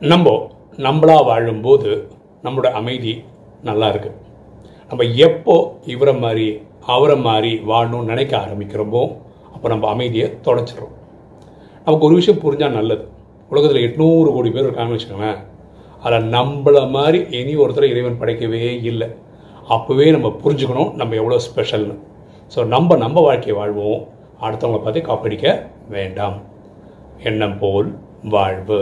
நம்ம நம்மளா வாழும்போது நம்மளோட அமைதி நல்லா இருக்கு. நம்ம எப்போ இவரை மாதிரி அவரை மாதிரி வாழணும்னு நினைக்க ஆரம்பிக்கிறோமோ அப்போ நம்ம அமைதியை தொலைச்சிடுறோம் நமக்கு ஒரு விஷயம் புரிஞ்சால் நல்லது. உலகத்தில் எட்நூறு கோடி பேர் இருக்காங்கன்னு வச்சுக்கோங்களேன். அதில் நம்மளை மாதிரி இனி ஒருத்தரை இறைவன் படைக்கவே இல்லை. அப்போவே நம்ம புரிஞ்சுக்கணும் நம்ம எவ்வளோ ஸ்பெஷல்னு ஸோ நம்ம நம்ம வாழ்க்கையை வாழ்வோம். அடுத்தவங்களை பார்த்து காப்படிக்க வேண்டாம். எண்ணம் போல் வாழ்வு.